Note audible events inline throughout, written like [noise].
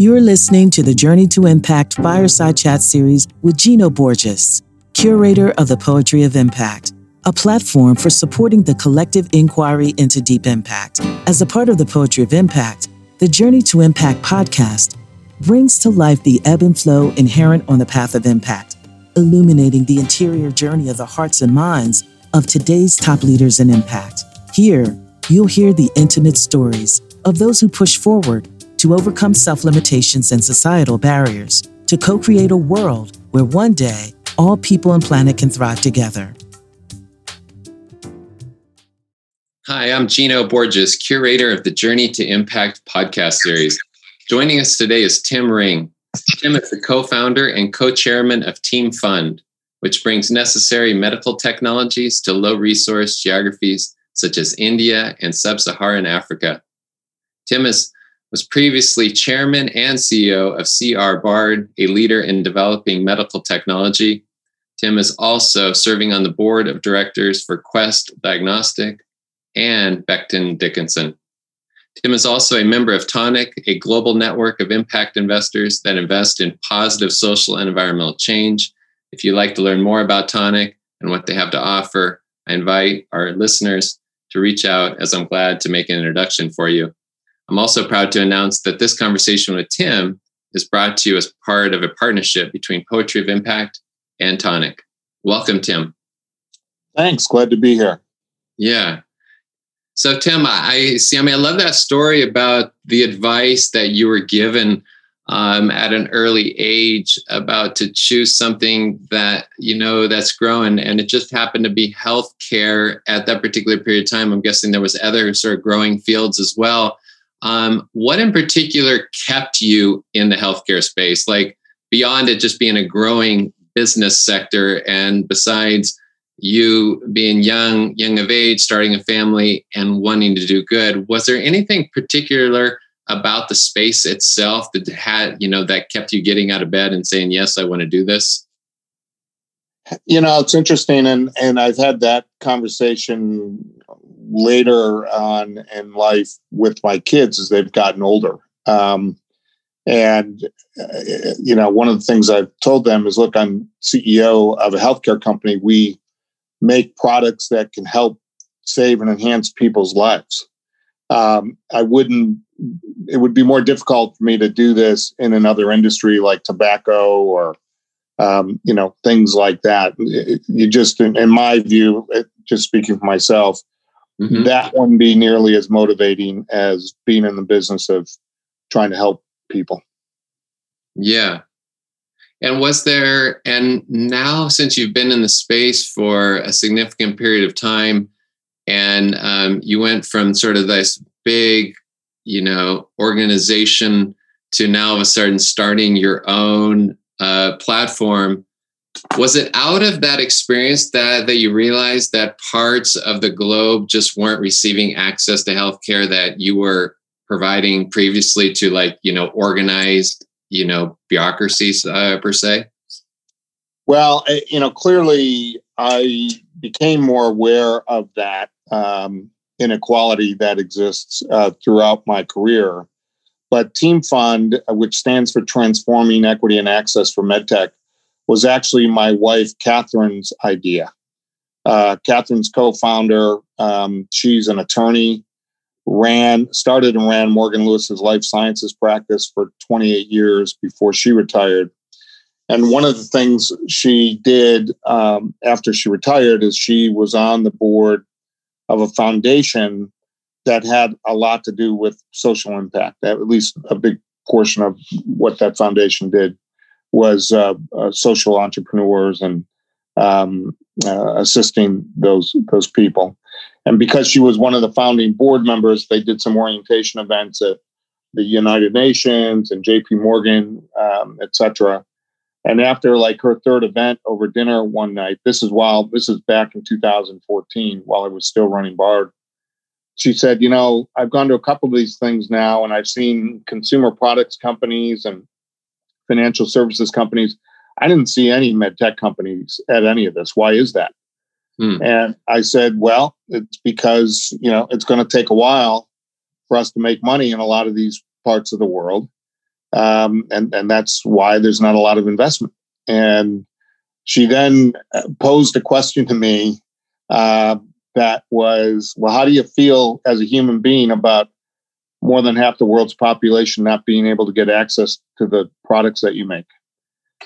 You're listening to the Journey to Impact Fireside Chat series with Gino Borges, curator of the Poetry of Impact, a platform for supporting the collective inquiry into deep impact. As a part of the Poetry of Impact, the Journey to Impact podcast brings to life the ebb and flow inherent on the path of impact, illuminating the interior journey of the hearts and minds of today's top leaders in impact. Here, you'll hear the intimate stories of those who push forward to overcome self limitations and societal barriers to co create a world where one day all people and planet can thrive together. Hi, I'm Gino Borges, curator of the Journey to Impact podcast series. Joining us today is Tim Ring. Tim is the co founder and co chairman of Team Fund, which brings necessary medical technologies to low resource geographies such as India and sub Saharan Africa. Tim is was previously chairman and CEO of CR Bard, a leader in developing medical technology. Tim is also serving on the board of directors for Quest Diagnostic and Becton Dickinson. Tim is also a member of Toniic, a global network of impact investors that invest in positive social and environmental change. If you'd like to learn more about Toniic and what they have to offer, I invite our listeners to reach out as I'm glad to make an introduction for you. I'm also proud to announce that this conversation with Tim is brought to you as part of a partnership between Poetry of Impact and Toniic. Welcome, Tim. Thanks. Glad to be here. Yeah. So, Tim, I see. I mean, I love that story about the advice that you were given um, at an early age about to choose something that you know that's growing, and it just happened to be healthcare at that particular period of time. I'm guessing there was other sort of growing fields as well. Um, what in particular kept you in the healthcare space? Like beyond it just being a growing business sector, and besides you being young, young of age, starting a family, and wanting to do good, was there anything particular about the space itself that had you know that kept you getting out of bed and saying yes, I want to do this? You know, it's interesting, and and I've had that conversation later on in life with my kids as they've gotten older. Um, and, uh, you know, one of the things I've told them is look, I'm CEO of a healthcare company. We make products that can help save and enhance people's lives. Um, I wouldn't, it would be more difficult for me to do this in another industry like tobacco or, um, you know, things like that. You just, in, in my view, just speaking for myself, mm-hmm. that wouldn't be nearly as motivating as being in the business of trying to help people. Yeah. And was there, and now since you've been in the space for a significant period of time, and um, you went from sort of this big, you know, organization to now all of a sudden starting your own uh, platform, was it out of that experience that that you realized that parts of the globe just weren't receiving access to healthcare that you were providing previously to like you know organized you know bureaucracies uh, per se? Well you know clearly i became more aware of that um, inequality that exists uh, throughout my career. But team fund which stands for transforming equity and access for medtech was actually my wife Catherine's idea. Uh, Catherine's co-founder. Um, she's an attorney. Ran started and ran Morgan Lewis's life sciences practice for 28 years before she retired. And one of the things she did um, after she retired is she was on the board of a foundation that had a lot to do with social impact. At least a big portion of what that foundation did was uh, uh, social entrepreneurs and um, uh, assisting those those people. And because she was one of the founding board members, they did some orientation events at the United Nations and J.P. Morgan, um, etc. And after like her third event over dinner one night, this is while this is back in 2014, while I was still running Bard. She said, "You know, I've gone to a couple of these things now, and I've seen consumer products companies and financial services companies. I didn't see any med tech companies at any of this. Why is that? Hmm. And I said, well, it's because, you know, it's going to take a while for us to make money in a lot of these parts of the world. um, and and that's why there's not a lot of investment. And she then uh, posed a question to me uh, that was, well, how do you feel as a human being about more than half the world's population not being able to get access to the products that you make?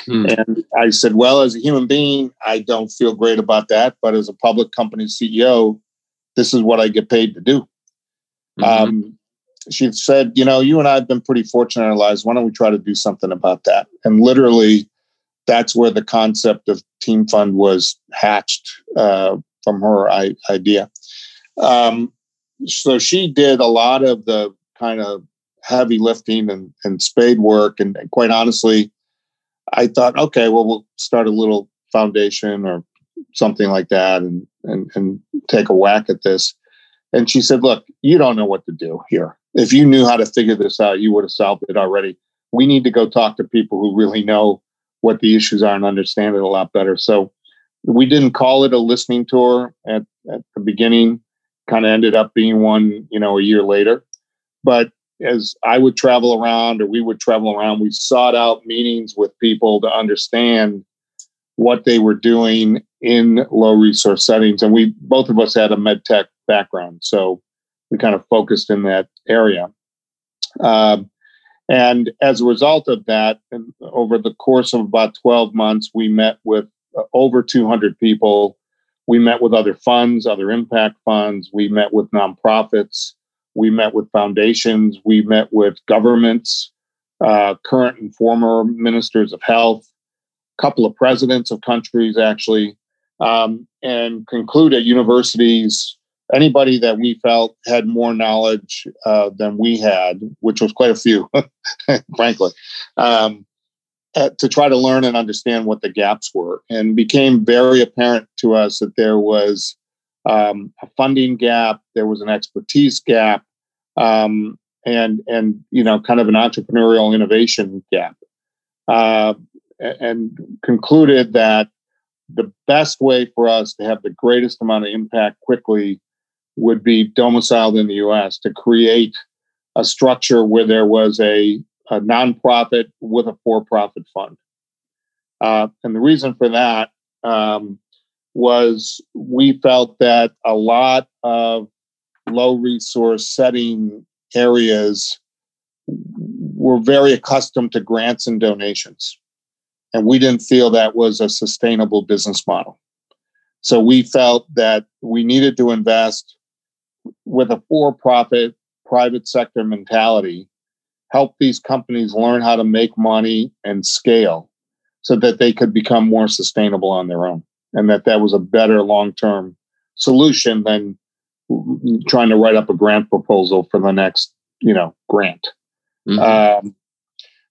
Hmm. And I said, well, as a human being, I don't feel great about that. But as a public company CEO, this is what I get paid to do. Mm-hmm. Um, she said, you know, you and I have been pretty fortunate in our lives. Why don't we try to do something about that? And literally, that's where the concept of Team Fund was hatched uh, from her I- idea. Um, so she did a lot of the kind of heavy lifting and, and spade work. And, and quite honestly, I thought, okay, well, we'll start a little foundation or something like that and, and, and take a whack at this. And she said, look, you don't know what to do here. If you knew how to figure this out, you would have solved it already. We need to go talk to people who really know what the issues are and understand it a lot better. So we didn't call it a listening tour at, at the beginning, kind of ended up being one, you know, a year later. But as I would travel around or we would travel around, we sought out meetings with people to understand what they were doing in low resource settings. And we both of us had a med tech background. So we kind of focused in that area. Um, and as a result of that, over the course of about 12 months, we met with uh, over 200 people. We met with other funds, other impact funds. We met with nonprofits. We met with foundations. We met with governments, uh, current and former ministers of health, a couple of presidents of countries, actually, um, and concluded universities, anybody that we felt had more knowledge uh, than we had, which was quite a few, [laughs] frankly, um, uh, to try to learn and understand what the gaps were. And became very apparent to us that there was um, a funding gap, there was an expertise gap, um, and and you know, kind of an entrepreneurial innovation gap, uh, and concluded that the best way for us to have the greatest amount of impact quickly would be domiciled in the U.S. to create a structure where there was a, a nonprofit with a for-profit fund, uh, and the reason for that um, was we felt that a lot of low resource setting areas were very accustomed to grants and donations. And we didn't feel that was a sustainable business model. So we felt that we needed to invest with a for profit private sector mentality, help these companies learn how to make money and scale so that they could become more sustainable on their own. And that that was a better long term solution than trying to write up a grant proposal for the next, you know, grant. Mm-hmm. Um,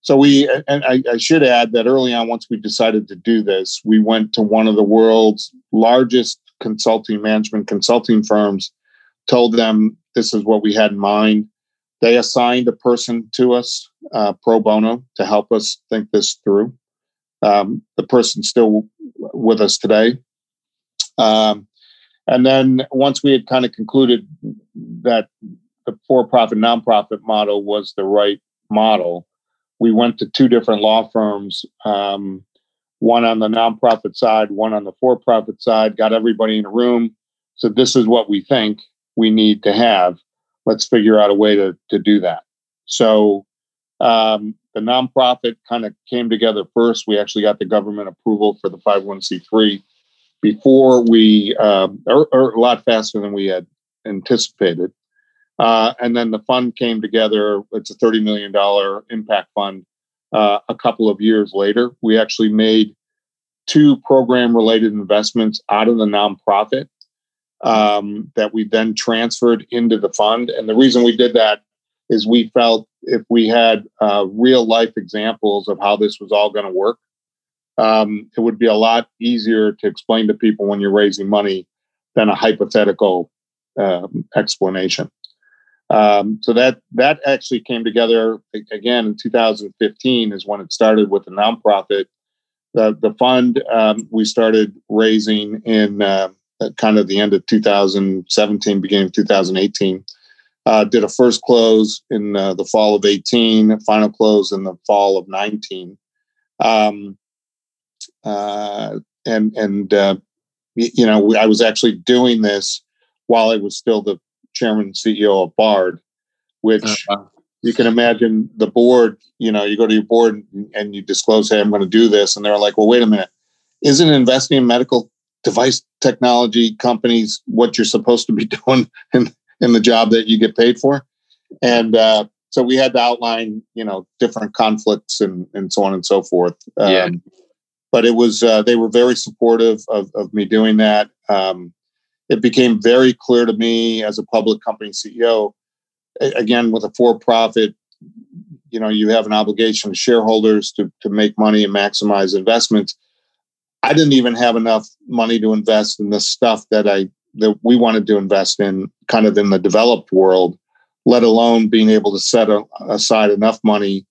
so we, and I, I, should add that early on, once we decided to do this, we went to one of the world's largest consulting management consulting firms, told them this is what we had in mind. They assigned a person to us, uh, pro bono, to help us think this through. Um, the person still with us today. Um, and then once we had kind of concluded that the for profit nonprofit model was the right model, we went to two different law firms, um, one on the nonprofit side, one on the for profit side, got everybody in a room. So, this is what we think we need to have. Let's figure out a way to, to do that. So, um, the nonprofit kind of came together first. We actually got the government approval for the 501c3 before we, um, or, or, a lot faster than we had anticipated. Uh, and then the fund came together. It's a $30 million impact fund. Uh, a couple of years later, we actually made two program related investments out of the nonprofit um, that we then transferred into the fund. And the reason we did that is we felt if we had uh, real life examples of how this was all going to work, um, it would be a lot easier to explain to people when you're raising money than a hypothetical um, explanation. Um, so that that actually came together again in 2015 is when it started with the nonprofit. The the fund um, we started raising in uh, kind of the end of 2017, beginning of 2018. Uh, did a first close in uh, the fall of 18, final close in the fall of 19. Um, uh, and and uh, you know, I was actually doing this while I was still the chairman and CEO of Bard, which uh-huh. you can imagine the board, you know, you go to your board and you disclose, hey, I'm going to do this. And they're like, well, wait a minute. Isn't investing in medical device technology companies what you're supposed to be [laughs] doing in, in the job that you get paid for? And uh, so we had to outline, you know, different conflicts and, and so on and so forth. Um, yeah. But it was, uh, they were very supportive of, of me doing that. Um, it became very clear to me as a public company CEO, again, with a for profit, you know, you have an obligation to shareholders to, to make money and maximize investments. I didn't even have enough money to invest in the stuff that I that we wanted to invest in kind of in the developed world, let alone being able to set a, aside enough money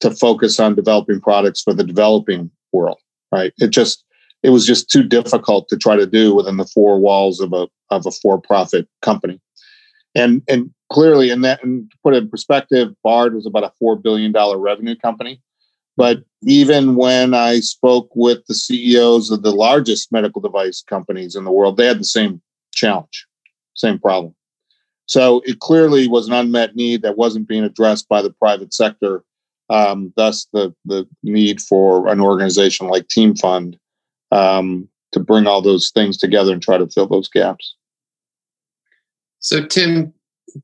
to focus on developing products for the developing world. Right. It just it was just too difficult to try to do within the four walls of a of a for-profit company. And and clearly in that and to put it in perspective, Bard was about a four billion dollar revenue company. But even when I spoke with the CEOs of the largest medical device companies in the world, they had the same challenge, same problem. So it clearly was an unmet need that wasn't being addressed by the private sector. Um, thus, the the need for an organization like Team Fund um, to bring all those things together and try to fill those gaps. So, Tim,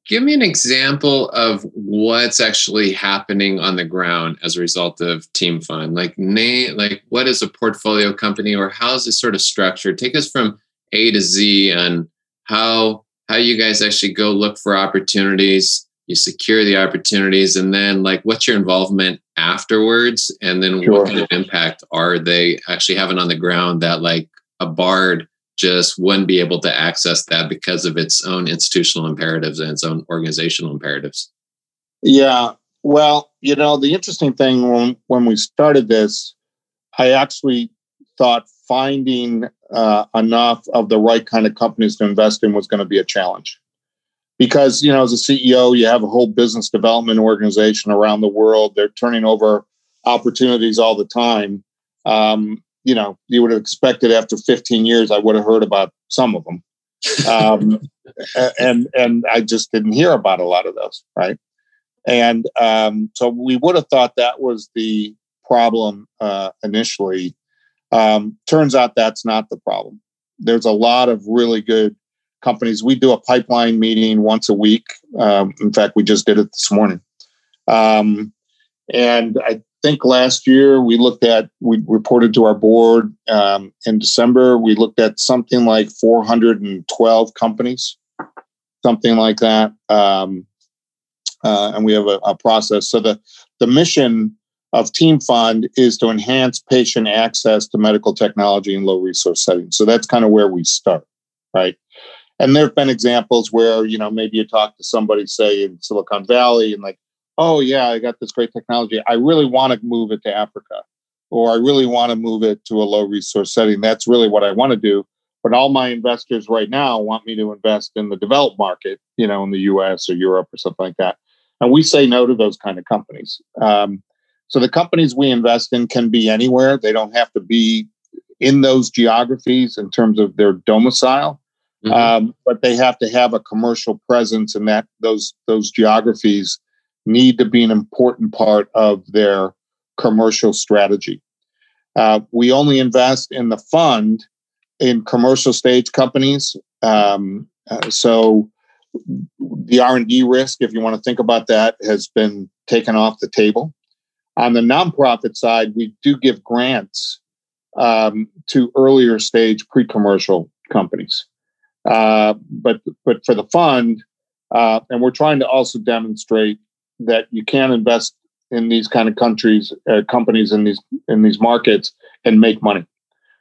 give me an example of what's actually happening on the ground as a result of Team Fund. Like, name, like what is a portfolio company, or how is this sort of structured? Take us from A to Z on how how you guys actually go look for opportunities. You secure the opportunities and then like what's your involvement afterwards? And then sure. what kind of impact are they actually having on the ground that like a bard just wouldn't be able to access that because of its own institutional imperatives and its own organizational imperatives? Yeah. Well you know the interesting thing when when we started this i actually thought finding uh, enough of the right kind of companies to invest in was going to be a challenge. Because you know as a ceo you have a whole business development organization around the world. They're turning over opportunities all the time. Um, you know you would have expected after 15 years i would have heard about some of them. Um, [laughs] and and i just didn't hear about a lot of those right? And um, so we would have thought that was the problem uh, initially um, turns out that's not the problem there's a lot of really good companies. We do a pipeline meeting once a week. Um, in fact, we just did it this morning. Um, and I think last year we looked at, we reported to our board um, in December, we looked at something like 412 companies, something like that. Um, uh, and we have a, a process. So the, the mission of Team Fund is to enhance patient access to medical technology in low resource settings. So that's kind of where we start, right? and there have been examples where you know maybe you talk to somebody say in silicon valley and like oh yeah i got this great technology. I really want to move it to africa or i really want to move it to a low resource setting. That's really what i want to do. But all my investors right now want me to invest in the developed market you know in the us or europe or something like that. And we say no to those kind of companies. Um, so the companies we invest in can be anywhere they don't have to be in those geographies in terms of their domicile Mm-hmm. Um, but they have to have a commercial presence, and that those those geographies need to be an important part of their commercial strategy. Uh, we only invest in the fund in commercial stage companies. Um, uh, so the R&D risk, if you want to think about that, has been taken off the table. On the nonprofit side, we do give grants um, to earlier stage pre-commercial companies. Uh, but but for the fund, uh, and we're trying to also demonstrate that you can invest in these kind of countries, uh, companies in these in these markets, and make money.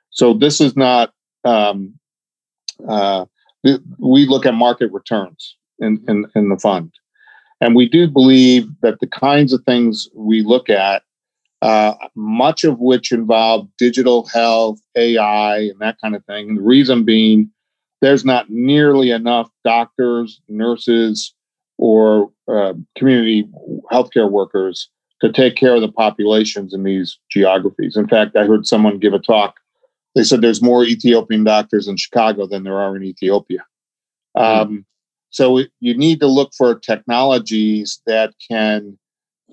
So this is not. Um, uh, we look at market returns in, in, in the fund, and we do believe that the kinds of things we look at uh, much of which involve digital health, AI, and that kind of thing. The reason being there's not nearly enough doctors, nurses, or uh, community healthcare workers to take care of the populations in these geographies. In fact, I heard someone give a talk. They said there's more Ethiopian doctors in Chicago than there are in Ethiopia. Mm. Um, so you need to look for technologies that can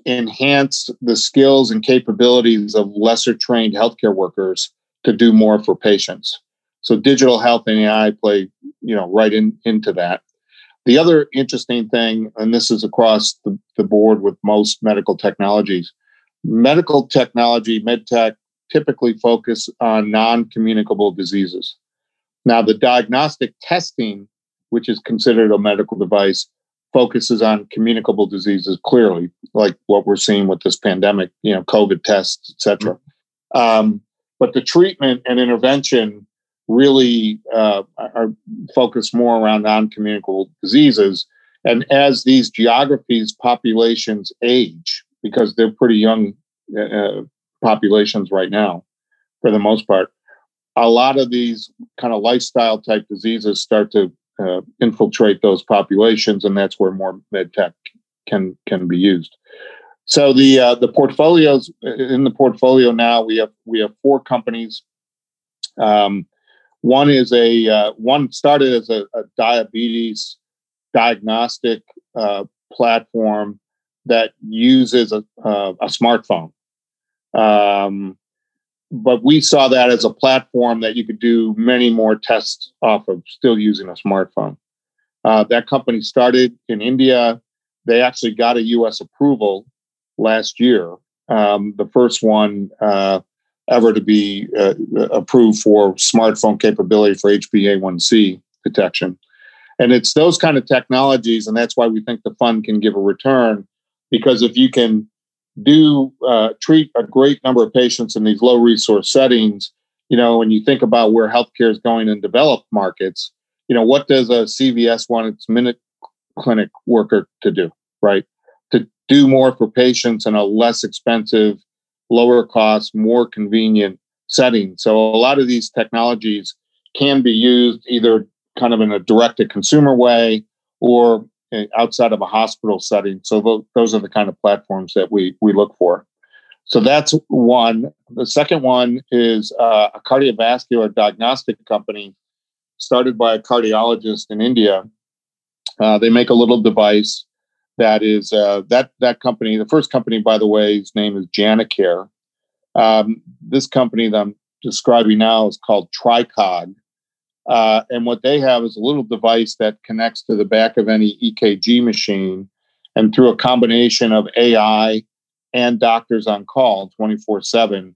enhance the skills and capabilities of lesser trained healthcare workers to do more for patients. So digital health and AI play, you know, right in, into that. The other interesting thing, and this is across the, the board with most medical technologies, medical technology, medtech, typically focus on non-communicable diseases. Now, the diagnostic testing, which is considered a medical device, focuses on communicable diseases clearly, like what we're seeing with this pandemic, you know, COVID tests, et cetera. Mm-hmm. Um, but the treatment and intervention really uh, are focused more around non-communicable diseases. And as these geographies, populations age, because they're pretty young uh, uh, populations right now, for the most part, a lot of these kind of lifestyle type diseases start to uh, infiltrate those populations, and that's where more med tech can can be used. So the uh, the portfolios in the portfolio now we have we have four companies. Um, one is a uh, one started as a, a diabetes diagnostic uh, platform that uses a, uh, a smartphone. Um, but we saw that as a platform that you could do many more tests off of still using a smartphone. Uh, that company started in India. They actually got a US approval last year. Um, the first one uh, ever to be uh, approved for smartphone capability for HbA1c detection. And it's those kind of technologies, and that's why we think the fund can give a return. Because if you can do uh, treat a great number of patients in these low resource settings, you know, when you think about where healthcare is going in developed markets, you know, what does a CVS want its minute clinic worker to do, right? To do more for patients in a less expensive lower cost, more convenient setting. So a lot of these technologies can be used either kind of in a direct to consumer way or outside of a hospital setting. So those are the kind of platforms that we we look for. So that's one. The second one is uh, a cardiovascular diagnostic company started by a cardiologist in India. Uh, they make a little device that is uh, that that company. The first company, by the way, his name is Janacare. Um, this company that I'm describing now is called Tricog, uh, and what they have is a little device that connects to the back of any EKG machine, and through a combination of AI and doctors on call 24 seven,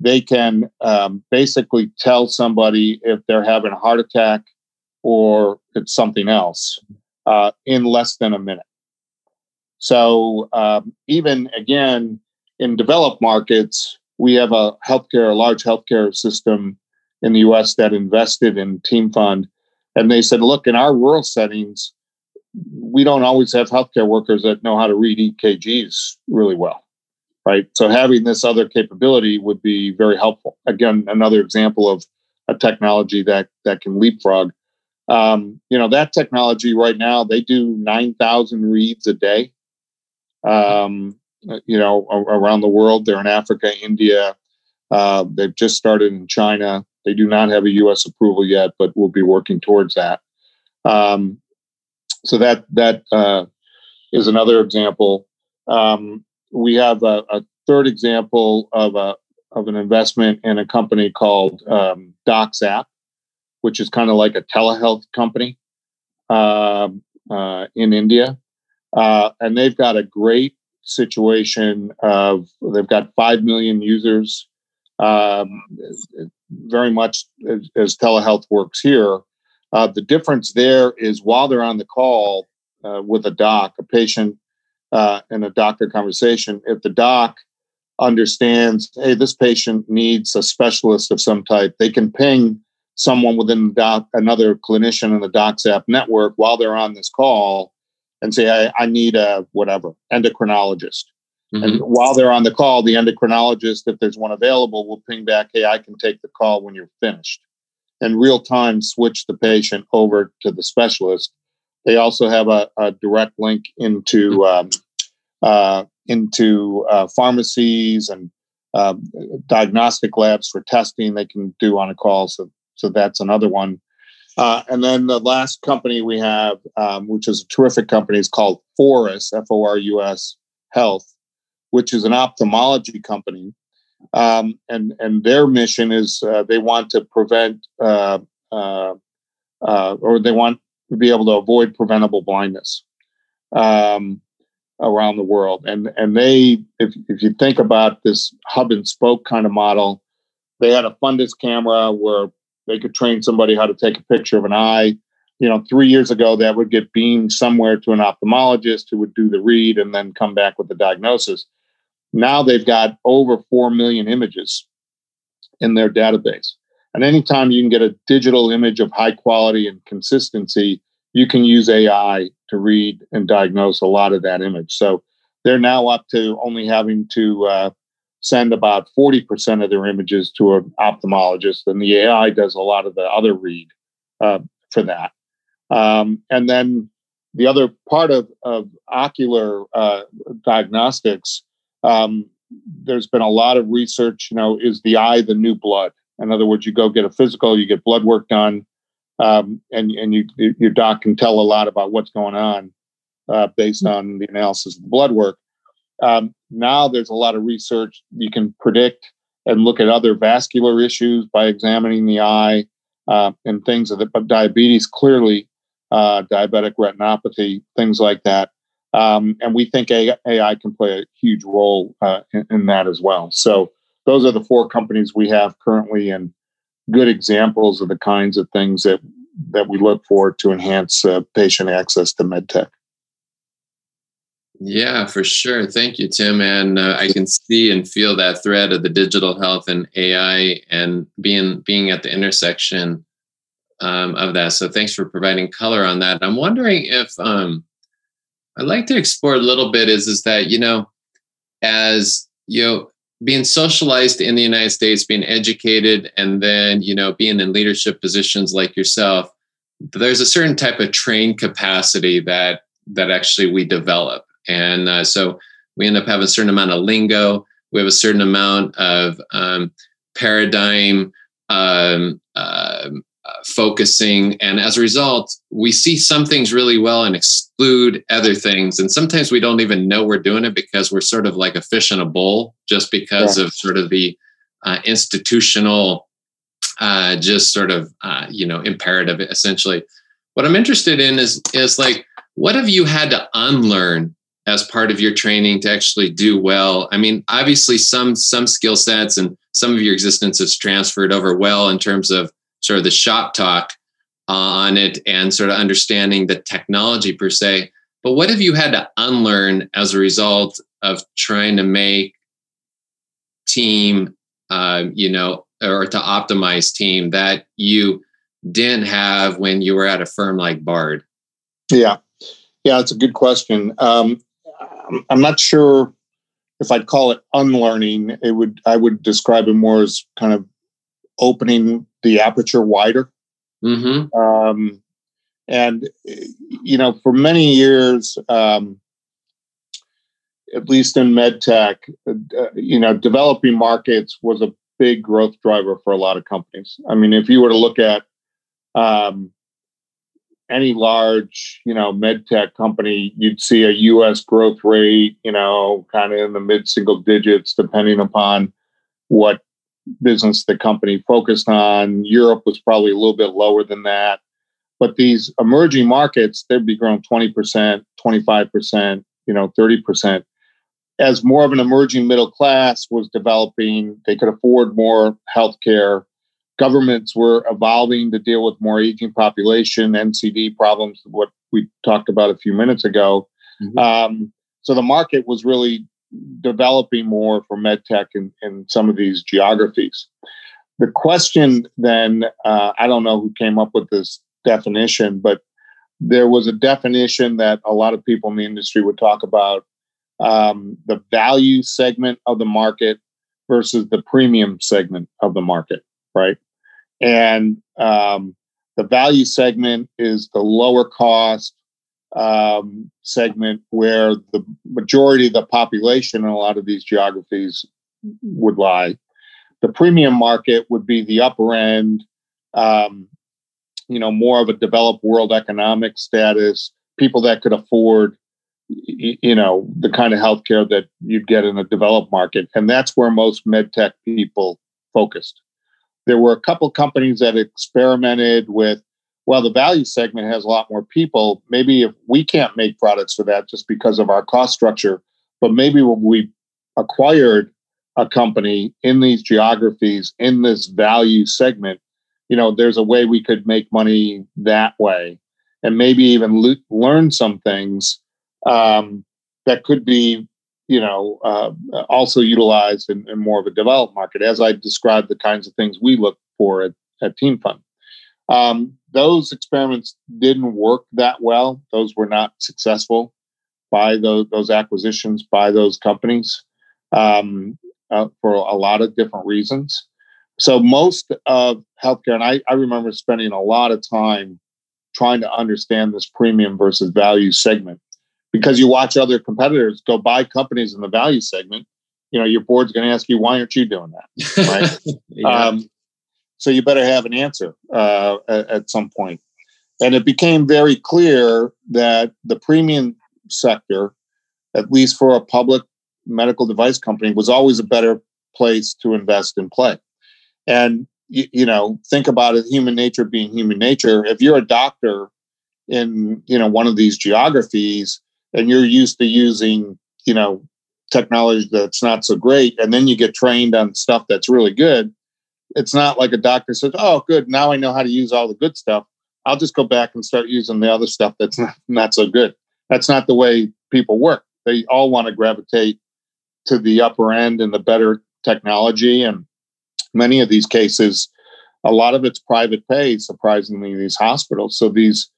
they can um, basically tell somebody if they're having a heart attack or it's something else uh, in less than a minute. So um, even again in developed markets, we have a healthcare, a large healthcare system in the U.S. that invested in Team Fund, and they said, look, in our rural settings, we don't always have healthcare workers that know how to read EKGs really well, right? So having this other capability would be very helpful. Again, another example of a technology that that can leapfrog. Um, you know that technology right now they do nine thousand reads a day um, you know, around the world. They're in Africa, India. Uh, they've just started in China. They do not have a U.S. approval yet, but we'll be working towards that. Um, so that that uh, is another example. Um, we have a, a, third example of a of an investment in a company called um, DocsApp, which is kind of like a telehealth company um, uh, in India. Uh, and they've got a great situation of they've got 5 million users, um, very much as, as, telehealth works here. Uh, the difference there is while they're on the call uh, with a doc, a patient, uh, and a doctor conversation, if the doc understands, hey, this patient needs a specialist of some type, they can ping someone within the doc, another clinician in the DocsApp network while they're on this call and say, I, I need a whatever endocrinologist. Mm-hmm. And while they're on the call, the endocrinologist, if there's one available, will ping back, hey, I can take the call when you're finished. And real time switch the patient over to the specialist. They also have a, a direct link into um, uh, into uh, pharmacies and um, diagnostic labs for testing. They can do on a call, so so that's another one. Uh, and then the last company we have, um, which is a terrific company, is called Forus, F O R U S Health, which is an ophthalmology company. Um, and and their mission is uh, they want to prevent uh, uh, uh or they want to be able to avoid preventable blindness um, around the world. And and they, if if you think about this hub and spoke kind of model, they had a fundus camera where they could train somebody how to take a picture of an eye. You know, three years ago, that would get beamed somewhere to an ophthalmologist who would do the read and then come back with the diagnosis. Now they've got over 4 million images in their database. And anytime you can get a digital image of high quality and consistency, you can use AI to read and diagnose a lot of that image. So they're now up to only having to uh, send about 40% of their images to an ophthalmologist, and the AI does a lot of the other read uh, for that. Um, and then the other part of, of ocular uh, diagnostics, um, there's been a lot of research, you know, is the eye the new blood? In other words, you go get a physical, you get blood work done, um, and, and you, your doc can tell a lot about what's going on uh, based on the analysis of the blood work. Um, now there's a lot of research you can predict and look at other vascular issues by examining the eye uh, and things of the but diabetes clearly uh, diabetic retinopathy things like that um, and we think AI can play a huge role uh, in, in, that as well so those are the four companies we have currently and good examples of the kinds of things that that we look for to enhance uh, patient access to medtech yeah, for sure. Thank you, Tim. And uh, I can see and feel that thread of the digital health and AI and being being at the intersection um, of that. So thanks for providing color on that. I'm wondering if um, I'd like to explore a little bit is is that you know as you know being socialized in the United States, being educated, and then you know being in leadership positions like yourself, there's a certain type of trained capacity that that actually we develop and uh, so we end up having a certain amount of lingo. We have a certain amount of um, paradigm um, uh, focusing. And as a result, we see some things really well and exclude other things. And sometimes we don't even know we're doing it because we're sort of like a fish in a bowl just because yeah. of sort of the uh, institutional, uh, just sort of, uh, you know, imperative essentially. What I'm interested in is, is like, what have you had to unlearn as part of your training to actually do well i mean obviously some some skill sets and some of your existence has transferred over well in terms of sort of the shop talk on it and sort of understanding the technology per se but what have you had to unlearn as a result of trying to make team uh, you know or to optimize team that you didn't have when you were at a firm like bard yeah yeah, it's a good question. Um, I'm not sure if I'd call it unlearning. It would I would describe it more as kind of opening the aperture wider. Mm-hmm. Um, and you know, for many years, um, at least in medtech, uh, you know, developing markets was a big growth driver for a lot of companies. I mean, if you were to look at um, any large, you know, med tech company, you'd see a US growth rate, you know, kind of in the mid single digits, depending upon what business the company focused on. Europe was probably a little bit lower than that. But these emerging markets, they'd be growing 20%, 25%, you know, 30%. As more of an emerging middle class was developing, they could afford more healthcare governments were evolving to deal with more aging population, NCD problems, what we talked about a few minutes ago. Mm-hmm. Um, so the market was really developing more for medtech in, in some of these geographies. The question then, uh, I don't know who came up with this definition, but there was a definition that a lot of people in the industry would talk about um, the value segment of the market versus the premium segment of the market, right? And um, the value segment is the lower cost, um, segment where the majority of the population in a lot of these geographies would lie. The premium market would be the upper end, um, you know, more of a developed world economic status, people that could afford, you know, the kind of healthcare that you'd get in a developed market. And that's where most medtech people focused. There were a couple companies that experimented with well, the value segment has a lot more people. Maybe if we can't make products for that just because of our cost structure, but maybe when we acquired a company in these geographies in this value segment, you know, there's a way we could make money that way, and maybe even le- learn some things um, that could be, you know, uh, also utilized in, in, more of a developed market. As I described, the kinds of things we look for at, at Team Fund. Um, those experiments didn't work that well. Those were not successful by those, those acquisitions by those companies um, uh, for a lot of different reasons. So most of healthcare, and I, I remember spending a lot of time trying to understand this premium versus value segment because you watch other competitors go buy companies in the value segment. You know, your board's going to ask you, why aren't you doing that? [laughs] Right. yeah. um, so you better have an answer uh, at, at some point. And it became very clear that the premium sector, at least for a public medical device company, was always a better place to invest and play. And you, you know, think about it: human nature being human nature. If you're a doctor in you know one of these geographies and you're used to using you know technology that's not so great, and then you get trained on stuff that's really good, it's not like a doctor says, "Oh, good, now I know how to use all the good stuff. I'll just go back and start using the other stuff that's not, not so good." That's not the way people work. They all want to gravitate to the upper end and the better technology. And many of these cases, a lot of it's private pay, surprisingly, these hospitals. So these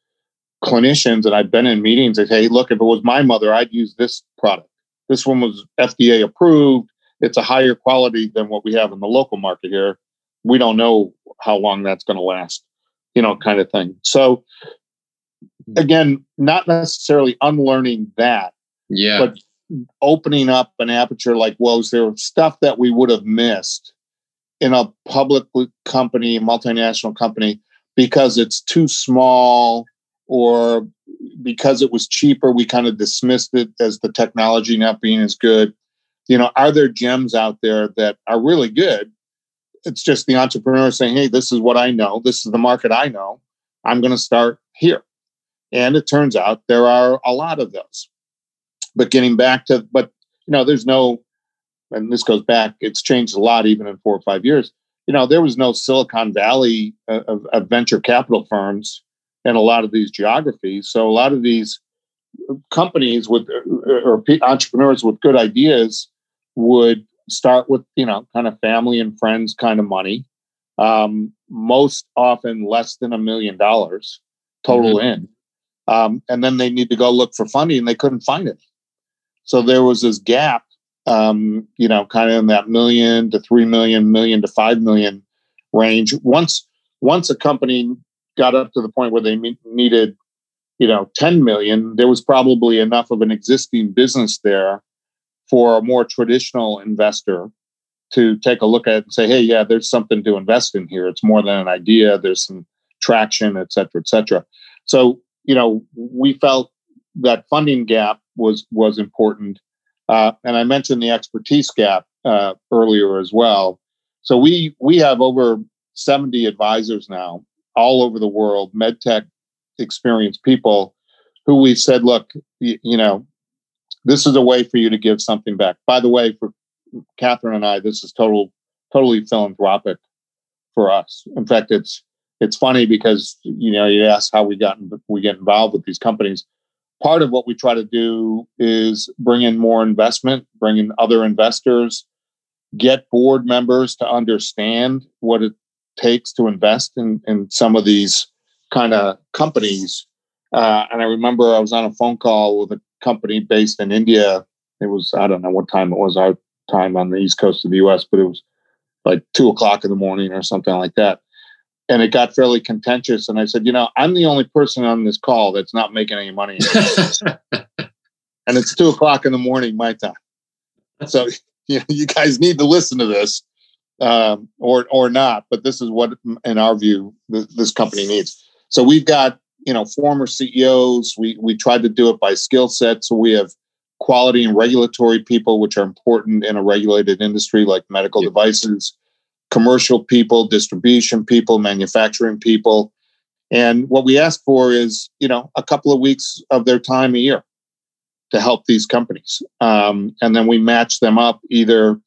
clinicians, and I've been in meetings, they say, hey, look, if it was my mother, I'd use this product. This one was FDA approved. It's a higher quality than what we have in the local market here we don't know how long that's going to last, you know, kind of thing. So again, not necessarily unlearning that, yeah, but opening up an aperture like, well, is there stuff that we would have missed in a public company, multinational company, because it's too small or because it was cheaper, we kind of dismissed it as the technology not being as good. You know, are there gems out there that are really good, it's just the entrepreneur saying, hey, this is what I know. This is the market I know. I'm going to start here. And it turns out there are a lot of those. But getting back to, but, you know, there's no, and this goes back, it's changed a lot even in four or five years. You know, there was no Silicon Valley uh, of, of venture capital firms in a lot of these geographies. So a lot of these companies with uh, or entrepreneurs with good ideas would start with you know kind of family and friends kind of money um, most often less than a million dollars total mm-hmm. in. Um, and then they need to go look for funding and they couldn't find it. So there was this gap um, you know kind of in that million to three million million to five million range. Once once a company got up to the point where they needed you know 10 million there was probably enough of an existing business there for a more traditional investor to take a look at and say, hey, yeah, there's something to invest in here. It's more than an idea. There's some traction, et cetera, et cetera. So, you know, we felt that funding gap was was important. Uh, and I mentioned the expertise gap uh, earlier as well. So we we have over 70 advisors now all over the world, medtech experienced people who we said, look, you, you know, this is a way for you to give something back. By the way, for Catherine and I, this is total, totally philanthropic for us. In fact, it's it's funny because you know you ask how we got we get involved with these companies. Part of what we try to do is bring in more investment, bring in other investors, get board members to understand what it takes to invest in in some of these kind of companies. Uh, and I remember I was on a phone call with a company based in India. It was I don't know what time it was our time on the east coast of the U.S., but it was like two o'clock in the morning or something like that. and it got fairly contentious. And I said, you know, I'm the only person on this call that's not making any money. [laughs] and it's two o'clock in the morning, my time. So [laughs] you, know, you guys need to listen to this um, or or not. But this is what, in our view, th- this company needs. So we've got you know former CEOs. We we tried to do it by skill set. So we have quality and regulatory people, which are important in a regulated industry like medical yeah. devices commercial people, distribution people, manufacturing people. And what we ask for is, you know, a couple of weeks of their time a year to help these companies. Um, and then we match them up either,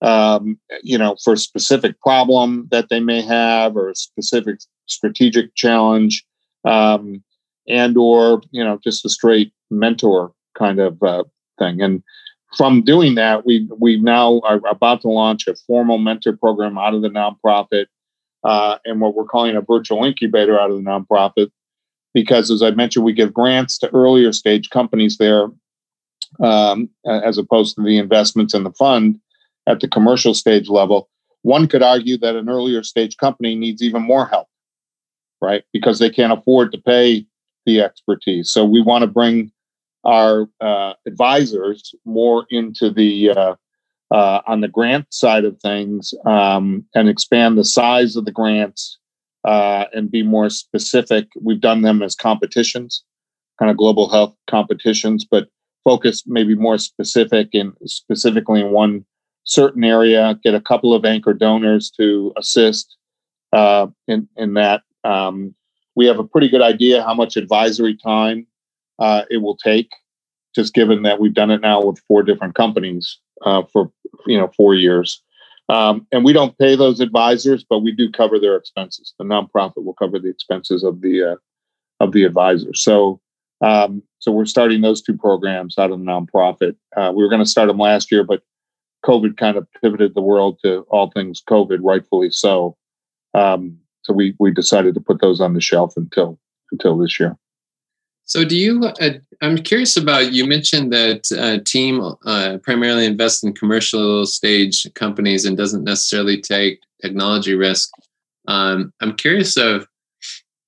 um, you know, for a specific problem that they may have or a specific strategic challenge um, and or, you know, just a straight mentor kind of uh, thing. And from doing that, we we now are about to launch a formal mentor program out of the nonprofit, uh, and what we're calling a virtual incubator out of the nonprofit. Because, as I mentioned, we give grants to earlier stage companies there, um, as opposed to the investments in the fund at the commercial stage level. One could argue that an earlier stage company needs even more help, right? Because they can't afford to pay the expertise. So we want to bring our uh, advisors more into the uh, uh, on the grant side of things um, and expand the size of the grants uh, and be more specific. We've done them as competitions, kind of global health competitions, but focus maybe more specific and specifically in one certain area. Get a couple of anchor donors to assist uh, in in that. Um, we have a pretty good idea how much advisory time uh, it will take, just given that we've done it now with four different companies uh, for you know four years. Um, and we don't pay those advisors, but we do cover their expenses. The nonprofit will cover the expenses of the uh, of the advisors. So um, so we're starting those two programs out of the nonprofit. Uh, we were going to start them last year, but COVID kind of pivoted the world to all things COVID, rightfully so. Um, so we we decided to put those on the shelf until until this year. So, do you? Uh, I'm curious about. You mentioned that uh, team uh, primarily invests in commercial stage companies and doesn't necessarily take technology risk. Um, I'm curious of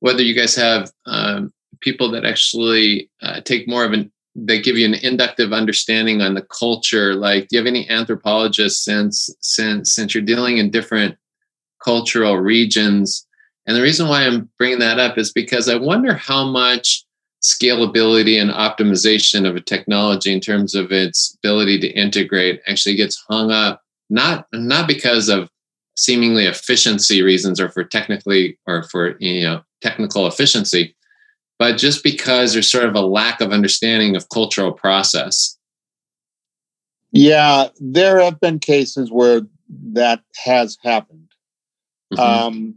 whether you guys have um, people that actually uh, take more of an. They give you an inductive understanding on the culture. Like, do you have any anthropologists since since since you're dealing in different cultural regions? And the reason why I'm bringing that up is because I wonder how much scalability and optimization of a technology in terms of its ability to integrate actually gets hung up not not because of seemingly efficiency reasons or for technically or for you know technical efficiency but just because there's sort of a lack of understanding of cultural process yeah there have been cases where that has happened mm-hmm. um,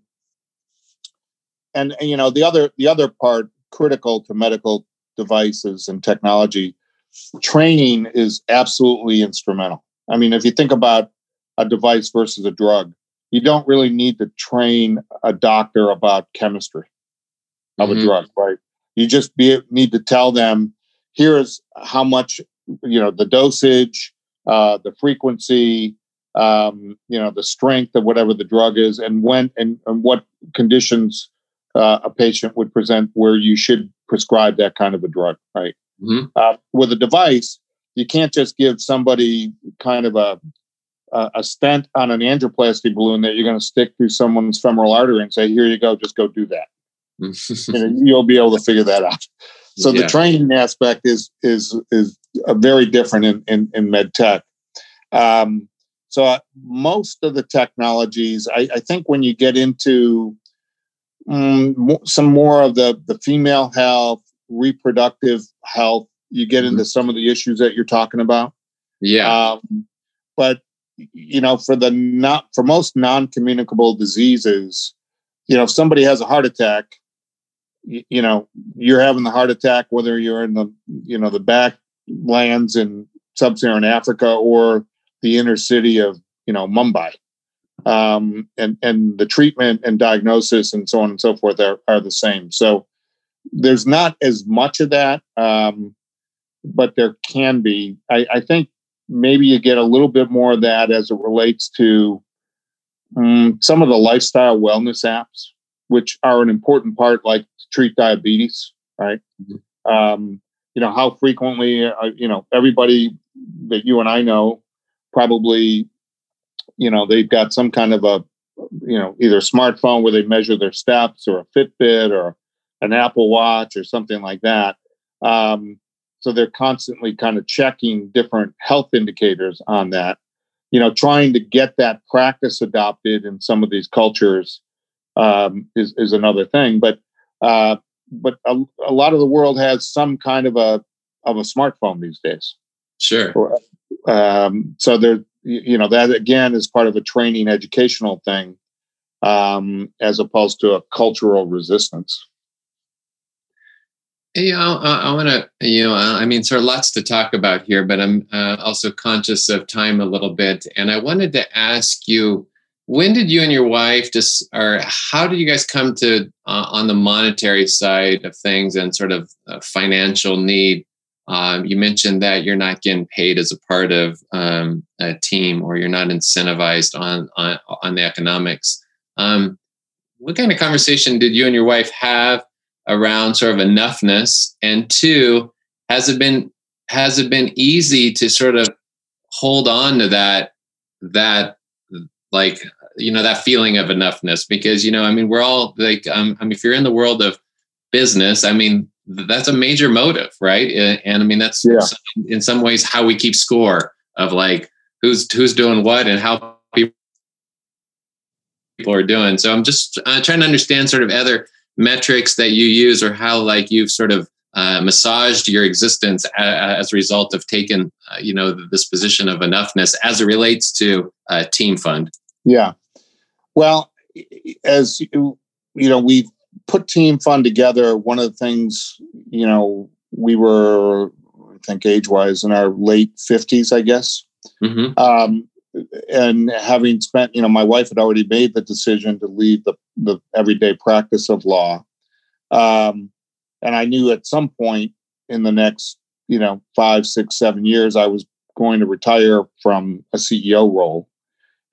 and, and you know the other the other part critical to medical devices and technology, training is absolutely instrumental. I mean, if you think about a device versus a drug, you don't really need to train a doctor about chemistry of mm-hmm. a drug, right? You just be, need to tell them here's how much, you know, the dosage, uh, the frequency, um, you know, the strength of whatever the drug is, and when and, and what conditions uh, a patient would present where you should prescribe that kind of a drug, right? Mm-hmm. Uh, with a device, you can't just give somebody kind of a a stent on an angioplasty balloon that you're going to stick through someone's femoral artery and say, "Here you go, just go do that." [laughs] you know, you'll be able to figure that out. So yeah. the training aspect is is is very different in in, in med tech. Um, so uh, most of the technologies, I, I, think, when you get into um, some more of the the female health, reproductive health. You get into mm-hmm. some of the issues that you're talking about. Yeah. Um, but you know, for the not for most non-communicable diseases, you know, if somebody has a heart attack, you, you know, you're having the heart attack whether you're in the you know the backlands in sub-Saharan Africa or the inner city of you know Mumbai um, and and the treatment and diagnosis and so on and so forth are, are the same. So there's not as much of that, um, but there can be. I, I, think maybe you get a little bit more of that as it relates to um, some of the lifestyle wellness apps. which are an important part, like treat diabetes, right? Mm-hmm. Um, you know, how frequently, uh, you know, everybody that you and I know probably, you know, they've got some kind of a, you know, either smartphone where they measure their steps or a Fitbit or an Apple Watch or something like that. Um, so they're constantly kind of checking different health indicators on that. You know, trying to get that practice adopted in some of these cultures um, is is another thing. But uh, but a, a, lot of the world has some kind of a of a smartphone these days. Sure. Um, so there, you know, that again is part of a training educational thing, um, as opposed to a cultural resistance. Yeah, I, I want to, you know, I mean, of lots to talk about here, but I'm uh, also conscious of time a little bit. And I wanted to ask you, when did you and your wife just, or how did you guys come to uh, on the monetary side of things and sort of uh, financial need? Um, you mentioned that you're not getting paid as a part of um, a team, or you're not incentivized on on, on the economics. Um, what kind of conversation did you and your wife have? around sort of enoughness and two has it been has it been easy to sort of hold on to that that like you know that feeling of enoughness because you know i mean we're all like um, i mean if you're in the world of business i mean that's a major motive right? And i mean that's yeah. in some ways how we keep score of like who's who's doing what and how people are doing. So i'm just uh, trying to understand sort of other metrics that you use or how like you've sort of uh, massaged your existence as a result of taking uh, you know this position of enoughness as it relates to uh, team fund. Yeah. Well as you you know we put team fund together one of the things you know we were i think age wise in our late 50s i guess mm-hmm. um, and having spent, you know, my wife had already made the decision to leave the, the everyday practice of law. Um, and I knew at some point in the next, you know, five, six, seven years, I was going to retire from a CEO role.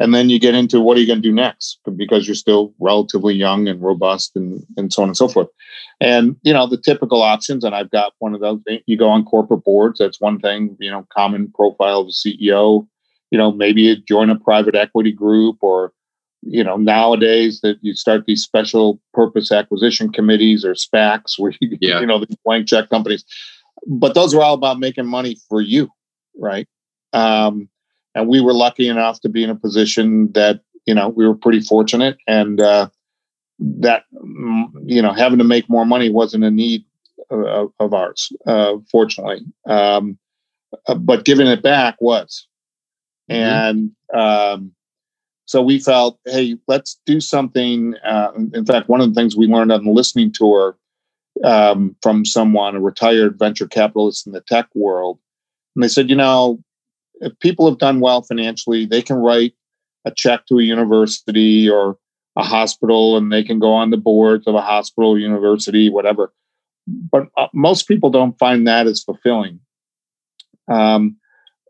And then you get into what are you going to do next? Because you're still relatively young and robust and, and so on and so forth. And, you know, the typical options, and I've got one of those, you go on corporate boards. That's one thing, you know, common profile of a CEO you know maybe you join a private equity group or you know nowadays that you start these special purpose acquisition committees or SPACs where you, yeah. you know the blank check companies but those are all about making money for you right um, and we were lucky enough to be in a position that you know we were pretty fortunate and uh, that mm, you know having to make more money wasn't a need of, of ours uh, fortunately um, uh, but giving it back was Mm-hmm. And um, so we felt, hey, let's do something. Uh, in fact, one of the things we learned on the listening tour um, from someone, a retired venture capitalist in the tech world, and they said, you know, if people have done well financially, they can write a check to a university or a hospital and they can go on the boards of a hospital, university, whatever. But uh, most people don't find that as fulfilling. Um,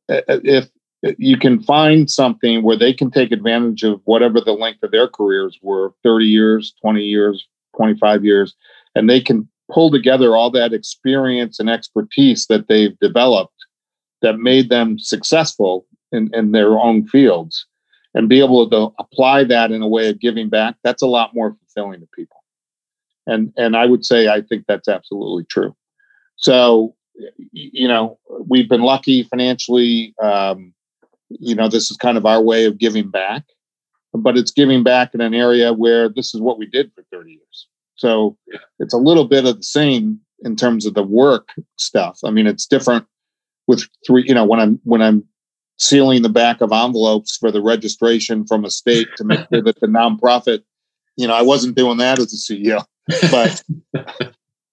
if you can find something where they can take advantage of whatever the length of their careers were 30 years 20 years 25 years and they can pull together all that experience and expertise that they've developed that made them successful in, in their own fields and be able to apply that in a way of giving back that's a lot more fulfilling to people and and i would say i think that's absolutely true so you know we've been lucky financially um, you know, this is kind of our way of giving back, but it's giving back in an area where this is what we did for 30 years. So it's a little bit of the same in terms of the work stuff. I mean, it's different with three, you know, when I'm when I'm sealing the back of envelopes for the registration from a state to make sure that the nonprofit, you know, I wasn't doing that as a CEO, but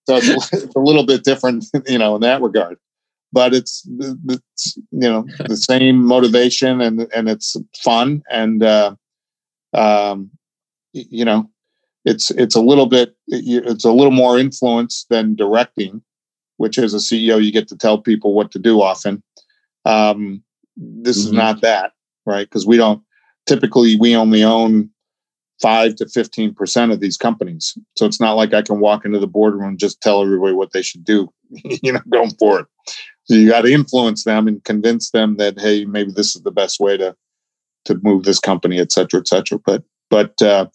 so it's, it's a little bit different, you know, in that regard. But it's, it's you know the same motivation and and it's fun and uh, um, you know it's it's a little bit it's a little more influence than directing which as a ceo you get to tell people what to do often um, this mm-hmm. is not that right because we don't typically we only own five to 15% of these companies. So it's not like I can walk into the boardroom and just tell everybody what they should do, [laughs] you know, going forward. So you got to influence them and convince them that, hey, maybe this is the best way to, to move this company, et cetera, et cetera. But, but, uh,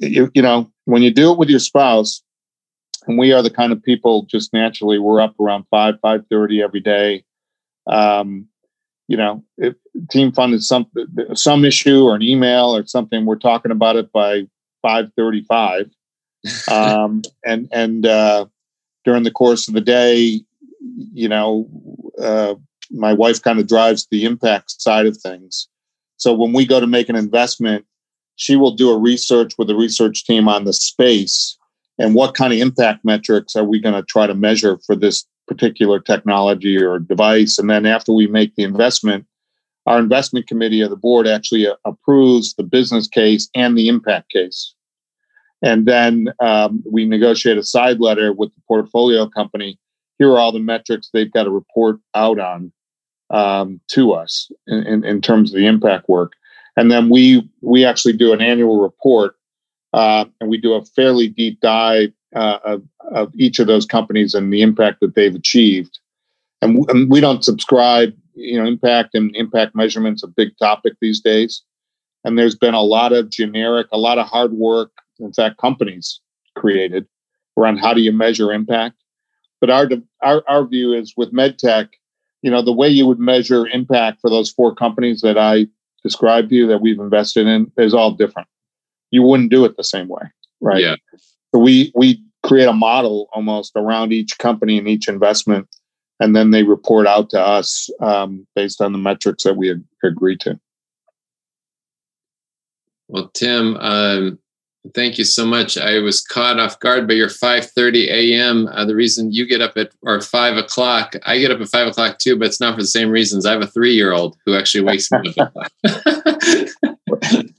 you, you know, when you do it with your spouse, and we are the kind of people just naturally we're up around 5 5.30 every day. Um, you know if team fund is some some issue or an email or something we're talking about it by 5.35 [laughs] um, and and uh, during the course of the day you know uh, my wife kind of drives the impact side of things. So when we go to make an investment she will do a research with the research team on the space and what kind of impact metrics are we going to try to measure for this particular technology or device? And then after we make the investment our investment committee of the board actually uh, approves the business case and the impact case. And then um, we negotiate a side letter with the portfolio company. Here are all the metrics they've got to report out on um, to us in, in, in terms of the impact work. And then we we actually do an annual report uh, and we do a fairly deep dive uh, of, of, each of those companies and the impact that they've achieved. And, w- and, we don't subscribe, you know, impact and impact measurements a big topic these days. And there's been a lot of generic, a lot of hard work, in fact, companies created around how do you measure impact. But our our, our view is with medtech, you know, the way you would measure impact for those four companies that I described to you that we've invested in is all different you wouldn't do it the same way, right? Yeah. So we we create a model almost around each company and each investment, and then they report out to us um, based on the metrics that we agree to. Well, Tim, um, thank you so much. I was caught off guard by your 5:30 a.m. Uh, the reason you get up at or five o'clock, I get up at five o'clock too, but it's not for the same reasons. I have a three-year-old who actually wakes me up. [laughs]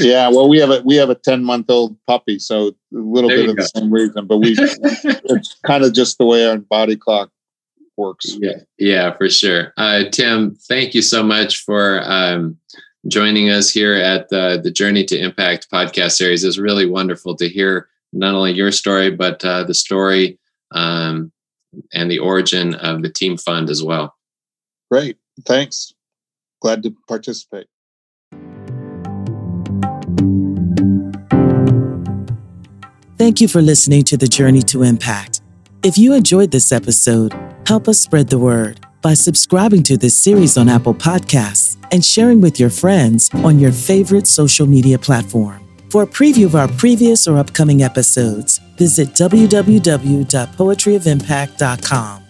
yeah, well, we have a we have a ten month old puppy, so a little there bit of go. the same reason, but we [laughs] it's kind of just the way our body clock works. Yeah, yeah, for sure. Uh, Tim, thank you so much for um, joining us here at the the Journey to Impact podcast series. It's really wonderful to hear not only your story but uh, the story um, and the origin of the Team Fund as well. Great, thanks. Glad to participate. Thank you for listening to the Journey to Impact. If you enjoyed this episode, help us spread the word by subscribing to this series on Apple Podcasts and sharing with your friends on your favorite social media platform. For a preview of our previous or upcoming episodes, visit www.poetryofimpact.com.